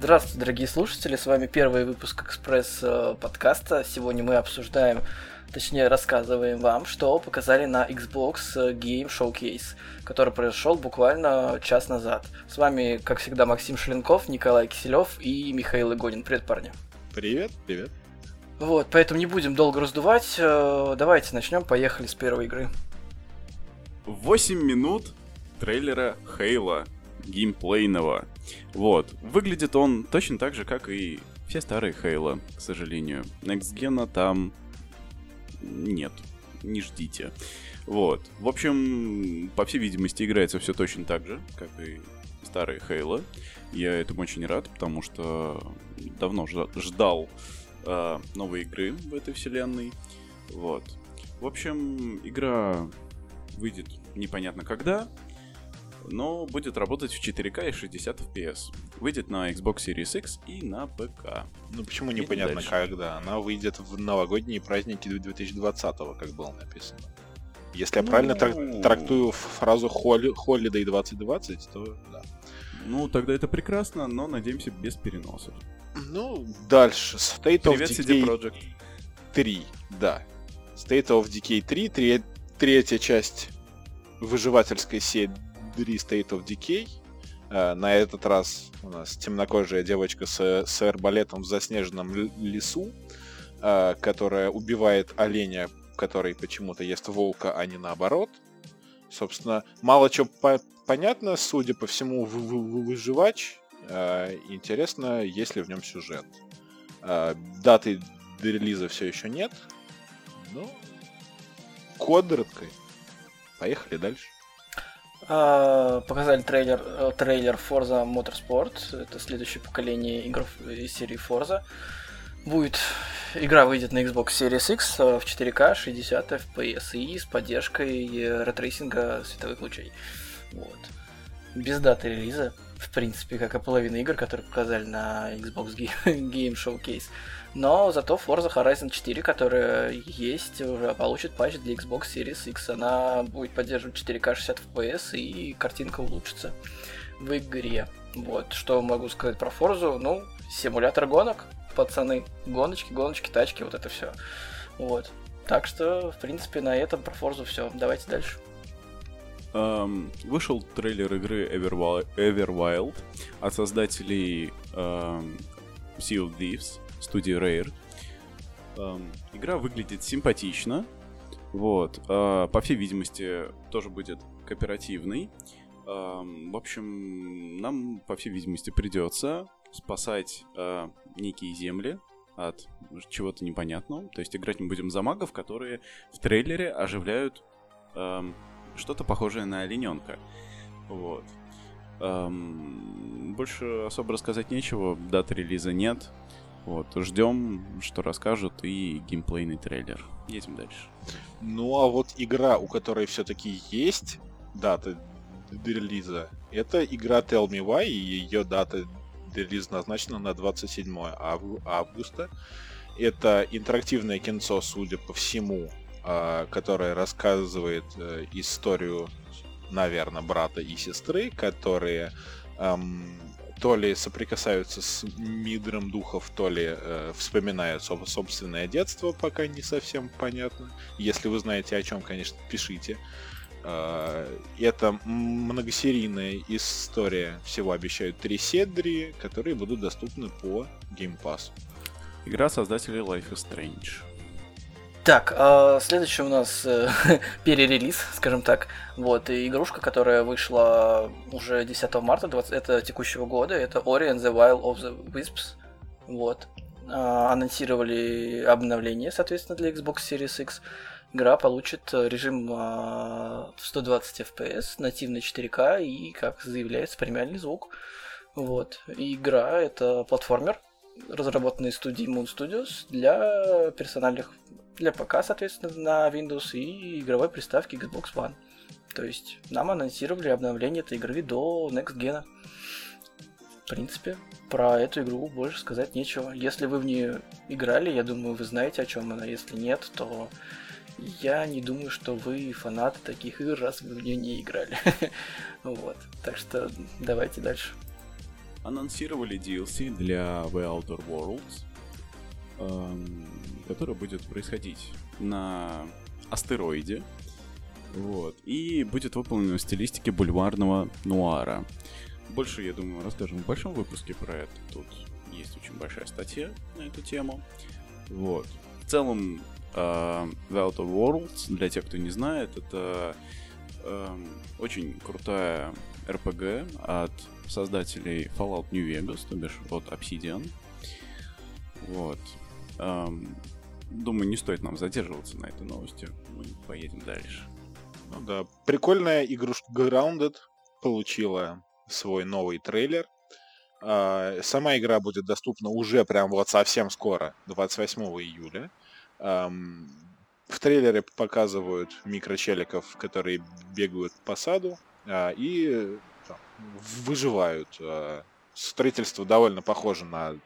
Здравствуйте, дорогие слушатели, с вами первый выпуск Экспресс э, подкаста. Сегодня мы обсуждаем, точнее рассказываем вам, что показали на Xbox Game Showcase, который произошел буквально час назад. С вами, как всегда, Максим Шленков, Николай Киселев и Михаил Игонин. Привет, парни. Привет, привет. Вот, поэтому не будем долго раздувать. Э, давайте начнем, поехали с первой игры. 8 минут трейлера Хейла геймплейного. Вот. Выглядит он точно так же, как и все старые Хейла, к сожалению. Gen там нет. Не ждите. Вот. В общем, по всей видимости, играется все точно так же, как и старые Хейла. Я этому очень рад, потому что давно ждал э, новой игры в этой вселенной. Вот. В общем, игра выйдет непонятно когда, но будет работать в 4К и 60 FPS. Выйдет на Xbox Series X и на ПК. Ну почему непонятно когда? Она выйдет в новогодние праздники 2020, как было написано. Если я ну... правильно трактую фразу Holiday 2020, то да. Ну, тогда это прекрасно, но надеемся без переносов. Ну, дальше. State Привет, of Decay CD Projekt. 3, да. State of Decay 3, третья часть выживательской серии State of Decay. Uh, на этот раз у нас темнокожая девочка с, с арбалетом в заснеженном лесу, uh, которая убивает оленя, который почему-то ест волка, а не наоборот. Собственно, мало чего по понятно, судя по всему, вы вы выживач. Uh, интересно, есть ли в нем сюжет. Даты релиза все еще нет. Ну, квадраткой. Поехали дальше. Э, показали трейлер, э, трейлер Forza Motorsport. Это следующее поколение игр из серии Forza. Будет игра выйдет на Xbox Series X э, в 4К 60 FPS и с поддержкой ray tracing а световых лучей. Вот. Без даты релиза, в принципе, как и половина игр, которые показали на Xbox Game Showcase. Но зато Forza Horizon 4, которая есть, уже получит патч для Xbox Series X. Она будет поддерживать 4К 60 FPS и картинка улучшится в игре. Вот, что могу сказать про Forza? Ну, симулятор гонок, пацаны. Гоночки, гоночки, тачки, вот это все. Вот. Так что, в принципе, на этом про Forza все. Давайте дальше. Um, вышел трейлер игры Everwild от создателей um, Sea of Thieves студии Rare. Эм, игра выглядит симпатично. Вот. Э, по всей видимости, тоже будет кооперативный. Эм, в общем, нам, по всей видимости, придется спасать э, некие земли от чего-то непонятного. То есть играть мы будем за магов, которые в трейлере оживляют эм, что-то похожее на олененка. Вот. Эм, больше особо рассказать нечего, даты релиза нет. Вот, ждем, что расскажут, и геймплейный трейлер. Едем дальше. Ну а вот игра, у которой все-таки есть дата релиза, это игра Tell Me Why, и ее дата релиза назначена на 27 августа. Это интерактивное кинцо, судя по всему, а, которое рассказывает э, историю, наверное, брата и сестры, которые эм, то ли соприкасаются с мидром духов, то ли э, вспоминают собственное детство, пока не совсем понятно. Если вы знаете о чем, конечно, пишите. Э, это многосерийная история. Всего обещают три седри, которые будут доступны по Game Pass. Игра создателей Life is Strange. Так, э, следующий у нас э, перерелиз, скажем так. Вот, и игрушка, которая вышла уже 10 марта 20, это текущего года, это Ori and the Wild of the Wisps. Вот. Э, анонсировали обновление, соответственно, для Xbox Series X. Игра получит режим э, в 120 FPS, нативный 4К и, как заявляется, премиальный звук. Вот. И игра это платформер, разработанный студией Moon Studios для персональных для ПК, соответственно, на Windows и игровой приставки Xbox One. То есть нам анонсировали обновление этой игры до Next Gen. В принципе, про эту игру больше сказать нечего. Если вы в нее играли, я думаю, вы знаете, о чем она. Если нет, то я не думаю, что вы фанаты таких игр, раз вы в нее не играли. вот. Так что давайте дальше. Анонсировали DLC для The Outer Worlds, эм, который будет происходить на астероиде. Вот. И будет выполнен в стилистике бульварного нуара. Больше, я думаю, расскажем в большом выпуске про это. Тут есть очень большая статья на эту тему. Вот. В целом, uh, The Outer Worlds, для тех, кто не знает, это uh, очень крутая RPG от создателей Fallout New Vegas, то бишь от Obsidian. Вот. Um, думаю, не стоит нам задерживаться на этой новости. Мы поедем дальше. Ну да, прикольная игрушка Grounded получила свой новый трейлер. А, сама игра будет доступна уже прям вот совсем скоро, 28 июля. В трейлере показывают микрочеликов, которые бегают по саду и там, выживают. А, строительство довольно похоже на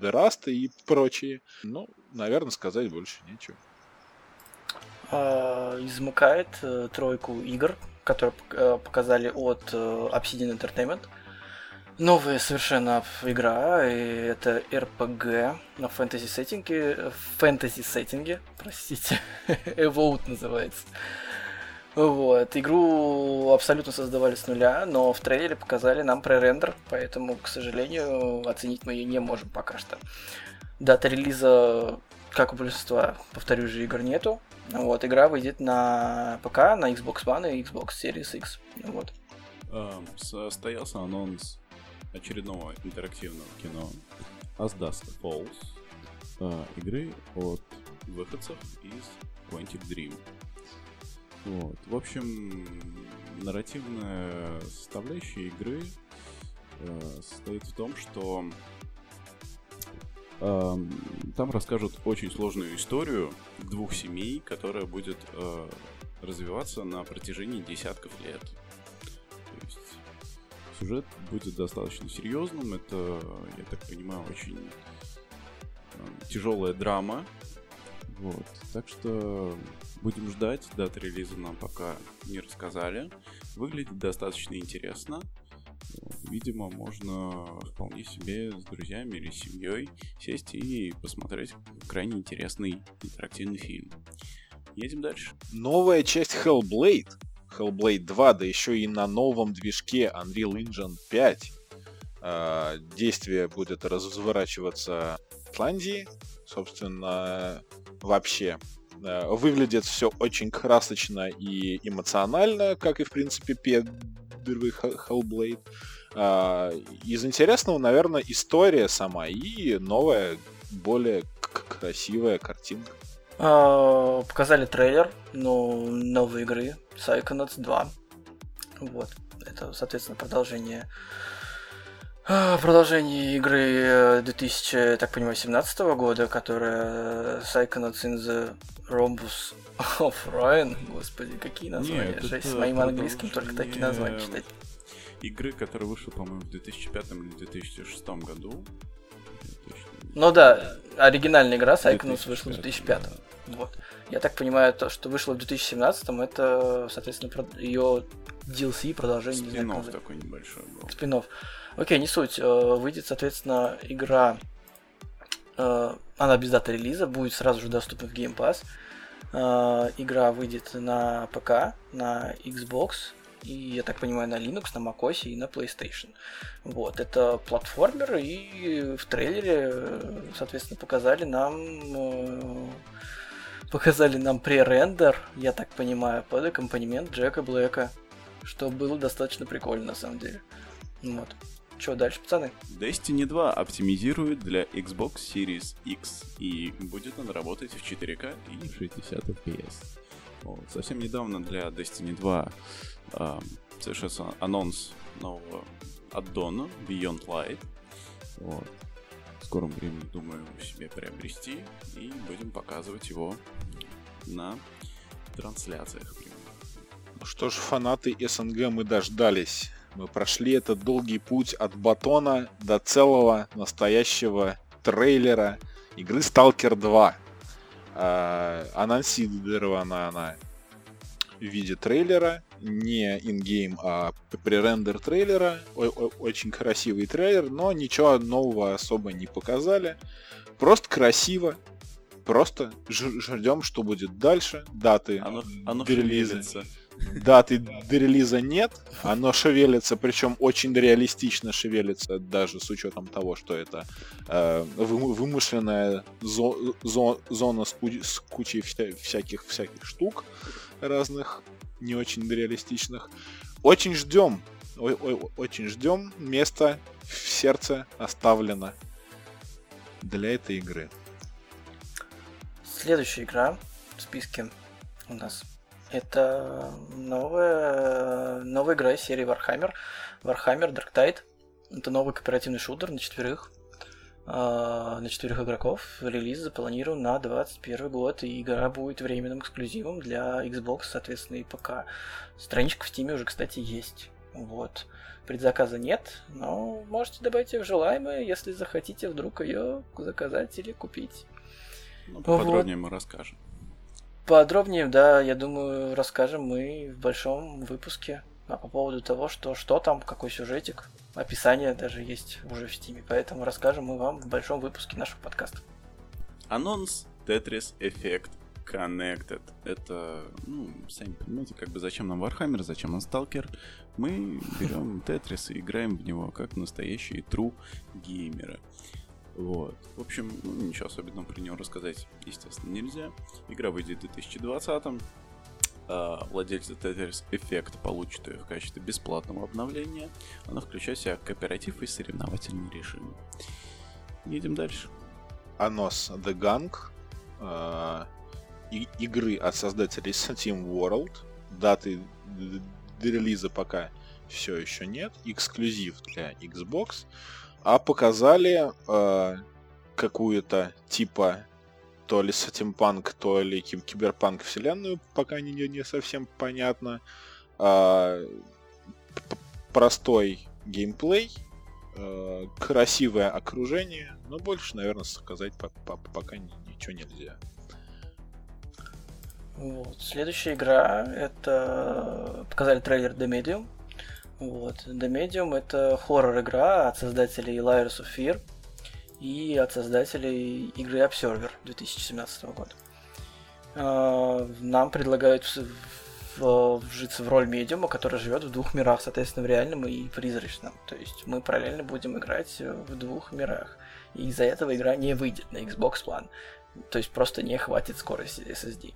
Дераста и прочие. Ну, наверное, сказать больше нечего. Измыкает э, тройку игр, которые э, показали от э, Obsidian Entertainment. Новая совершенно игра, и это RPG на фэнтези сеттинге, фэнтези сеттинге, простите, Evote называется. Вот, игру абсолютно создавали с нуля, но в трейлере показали нам пререндер, поэтому, к сожалению, оценить мы ее не можем пока что. Дата релиза, как у большинства, повторюсь же, игр нету. Вот, игра выйдет на ПК, на Xbox One и Xbox Series X. Вот. Um, состоялся анонс очередного интерактивного кино As Dust Falls, э, игры от выходцев из Quantic Dream. Вот. В общем, нарративная составляющая игры э, состоит в том, что э, там расскажут очень сложную историю двух семей, которая будет э, развиваться на протяжении десятков лет. Сюжет будет достаточно серьезным. Это, я так понимаю, очень э, тяжелая драма. Вот. Так что будем ждать. Даты релиза нам пока не рассказали. Выглядит достаточно интересно. Видимо, можно вполне себе с друзьями или семьей сесть и посмотреть крайне интересный интерактивный фильм. Едем дальше. Новая часть Hellblade Hellblade 2, да еще и на новом движке Unreal Engine 5. А, действие будет разворачиваться в Исландии, собственно, вообще. А, выглядит все очень красочно и эмоционально, как и, в принципе, первый Hellblade. А, из интересного, наверное, история сама и новая, более красивая картинка. Показали трейлер ну, новой игры Psychonauts 2. Вот. Это, соответственно, продолжение а, Продолжение игры 2000, так понимаю, 17 года, которая Psychonauts in the Rhombus of Ryan. Господи, какие названия. Нет, Жесть, с моим английским только такие названия читать. Игры, которая вышла, по-моему, в 2005 или 2006 году. Ну да, оригинальная игра Psychonauts вышла в 2005. Вот. Я так понимаю, то, что вышло в 2017, это, соответственно, ее DLC, продолжение. Спинов не такой небольшой был. Спинов. Окей, не суть. Э, выйдет, соответственно, игра... Э, она без даты релиза, будет сразу же доступна в Game Pass. Э, игра выйдет на ПК, на Xbox, и, я так понимаю, на Linux, на macOS и на PlayStation. Вот, это платформер, и в трейлере, соответственно, показали нам Показали нам пререндер, я так понимаю, под аккомпанемент Джека Блэка, что было достаточно прикольно на самом деле. Вот. Что дальше, пацаны? Destiny 2 оптимизирует для Xbox Series X, и будет он работать в 4К и в 60 FPS. Вот. Совсем недавно для Destiny 2 э, совершился анонс нового аддона Beyond Light. Вот скором времени, думаю, себе приобрести. И будем показывать его на трансляциях. Ну что ж, фанаты СНГ, мы дождались. Мы прошли этот долгий путь от батона до целого настоящего трейлера игры Stalker 2. А, анонсирована она в виде трейлера, не ингейм, а пререндер трейлера. О -о Очень красивый трейлер, но ничего нового особо не показали. Просто красиво. Просто ждем, что будет дальше. Даты оно, оно релиза. Даты до релиза нет, оно шевелится, причем очень реалистично шевелится, даже с учетом того, что это э, вымышленная зо зо зона с, с кучей вся всяких всяких штук разных, не очень реалистичных. Очень ждем, ой, ой, очень ждем. Место в сердце оставлено для этой игры. Следующая игра в списке у нас это новая, новая игра из серии Warhammer. Warhammer Dark Tide. Это новый кооперативный шутер на четверых. А, на четверых игроков. Релиз запланирован на 21 год, и игра будет временным эксклюзивом для Xbox, соответственно, и ПК. Страничка в Steam уже, кстати, есть. Вот. Предзаказа нет, но можете добавить ее в желаемое, если захотите вдруг ее заказать или купить. Ну, поподробнее вот. мы расскажем. Подробнее, да, я думаю, расскажем мы в большом выпуске а по поводу того, что, что там, какой сюжетик. Описание даже есть уже в стиме, поэтому расскажем мы вам в большом выпуске нашего подкаста. Анонс Tetris Effect Connected. Это, ну, сами понимаете, как бы зачем нам Warhammer, зачем нам Stalker. Мы берем Tetris и играем в него как настоящие true геймеры. Вот. В общем, ну, ничего особенного про него рассказать, естественно, нельзя. Игра выйдет в 2020 а, владельцы Tetris Effect получат ее в качестве бесплатного обновления. Она включает в себя кооператив и соревновательный режим. Едем дальше. Анос The Gang. Э, и, игры от создателей Team World. Даты релиза пока все еще нет. Эксклюзив для Xbox а показали э, какую-то типа то ли сатимпанк, то ли киберпанк вселенную, пока не, не совсем понятно. Э, простой геймплей, э, красивое окружение, но больше, наверное, сказать по -по пока ничего нельзя. Вот. Следующая игра это показали трейлер The Medium. Вот. The Medium это хоррор-игра от создателей Layers of Fear и от создателей игры Observer 2017 года. А, нам предлагают вжиться в роль медиума, который живет в двух мирах, соответственно, в реальном и призрачном. То есть мы параллельно будем играть в двух мирах. И из-за этого игра не выйдет на Xbox One. То есть просто не хватит скорости SSD.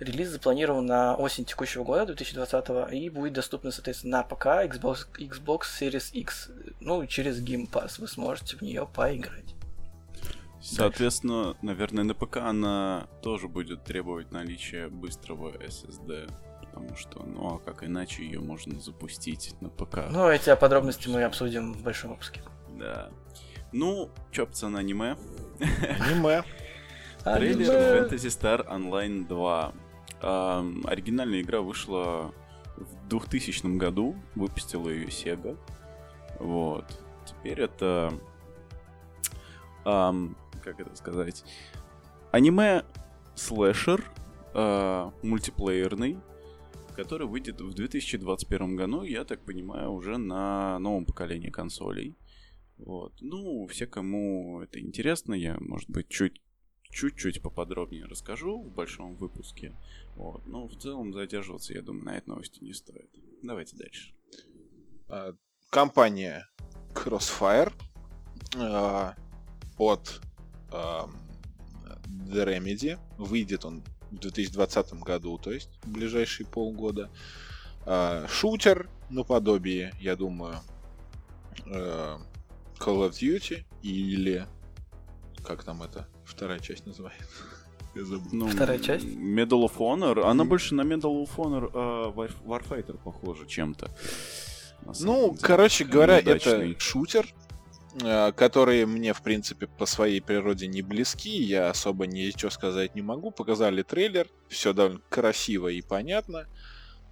Релиз запланирован на осень текущего года, 2020, и будет доступно, соответственно, на ПК, Xbox, Xbox Series X. Ну, через Game Pass вы сможете в нее поиграть. Соответственно, Дальше. наверное, на ПК она тоже будет требовать наличия быстрого SSD. Потому что, ну а как иначе ее можно запустить на ПК? Ну, эти подробности мы обсудим в большом выпуске. Да. Ну, чё, пацаны, аниме? Аниме. Трейлер Fantasy Star Online 2. Uh, оригинальная игра вышла в 2000 году, выпустила ее Sega. Вот. Теперь это... Um, как это сказать? Аниме слэшер uh, мультиплеерный, который выйдет в 2021 году, я так понимаю, уже на новом поколении консолей. Вот. Ну, все, кому это интересно, я, может быть, чуть чуть-чуть поподробнее расскажу в большом выпуске. Вот. Но в целом задерживаться, я думаю, на этой новости не стоит. Давайте дальше. А, компания Crossfire э, от э, The Remedy. Выйдет он в 2020 году, то есть в ближайшие полгода. Э, шутер наподобие, я думаю, Call of Duty или как там это вторая часть называется? Я забыл. Ну, Вторая часть? Medal of Honor. Она больше на Medal of Honor uh, Warfighter похожа чем-то. Ну, деле. короче говоря, Неудачный. это шутер, э, которые мне, в принципе, по своей природе не близки, я особо ничего сказать не могу. Показали трейлер, все довольно красиво и понятно.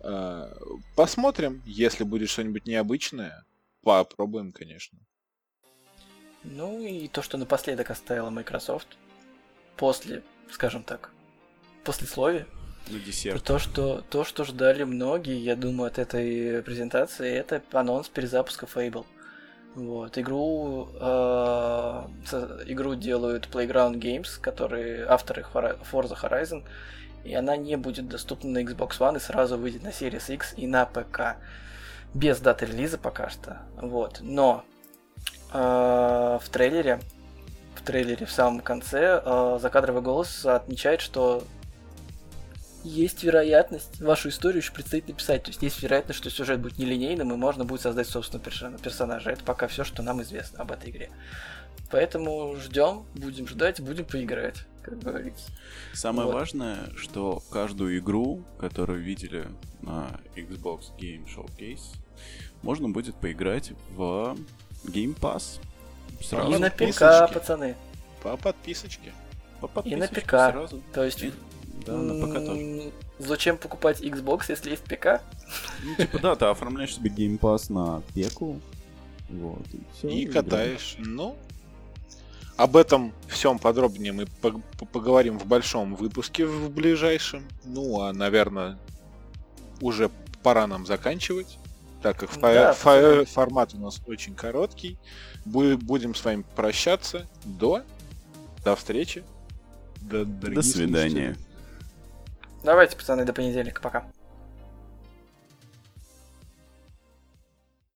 Э, посмотрим, если будет что-нибудь необычное, попробуем, конечно. Ну и то, что напоследок оставила Microsoft, после, скажем так, послесловия, На десерт. То что, то, что ждали многие, я думаю, от этой презентации, это анонс перезапуска Fable. Вот, игру, э, игру делают Playground Games, которые авторы Forza Horizon, и она не будет доступна на Xbox One и сразу выйдет на Series X и на ПК. Без даты релиза пока что. Вот. Но э, в трейлере, трейлере в самом конце э, закадровый голос отмечает, что есть вероятность, вашу историю еще предстоит написать. То есть есть вероятность, что сюжет будет нелинейным, и можно будет создать собственного персонажа. Это пока все, что нам известно об этой игре. Поэтому ждем, будем ждать, будем поиграть, как говорится. Самое вот. важное, что каждую игру, которую видели на Xbox Game Showcase, можно будет поиграть в Game Pass. Сразу. И на ПК, пацаны. По подписочке. По подписочке И на ПК. Сразу. То есть И да, на ПК тоже. Зачем покупать Xbox, если есть ПК? Ну, типа, да, ты оформляешь себе Game Pass на пеку. Вот, и все. И катаешь. Ну, об этом всем подробнее мы поговорим в большом выпуске в ближайшем. Ну, а, наверное, уже пора нам заканчивать, так как да, фа- формат у нас очень короткий. Будем с вами прощаться. До, до встречи. До, до свидания. Давайте, пацаны, до понедельника. Пока.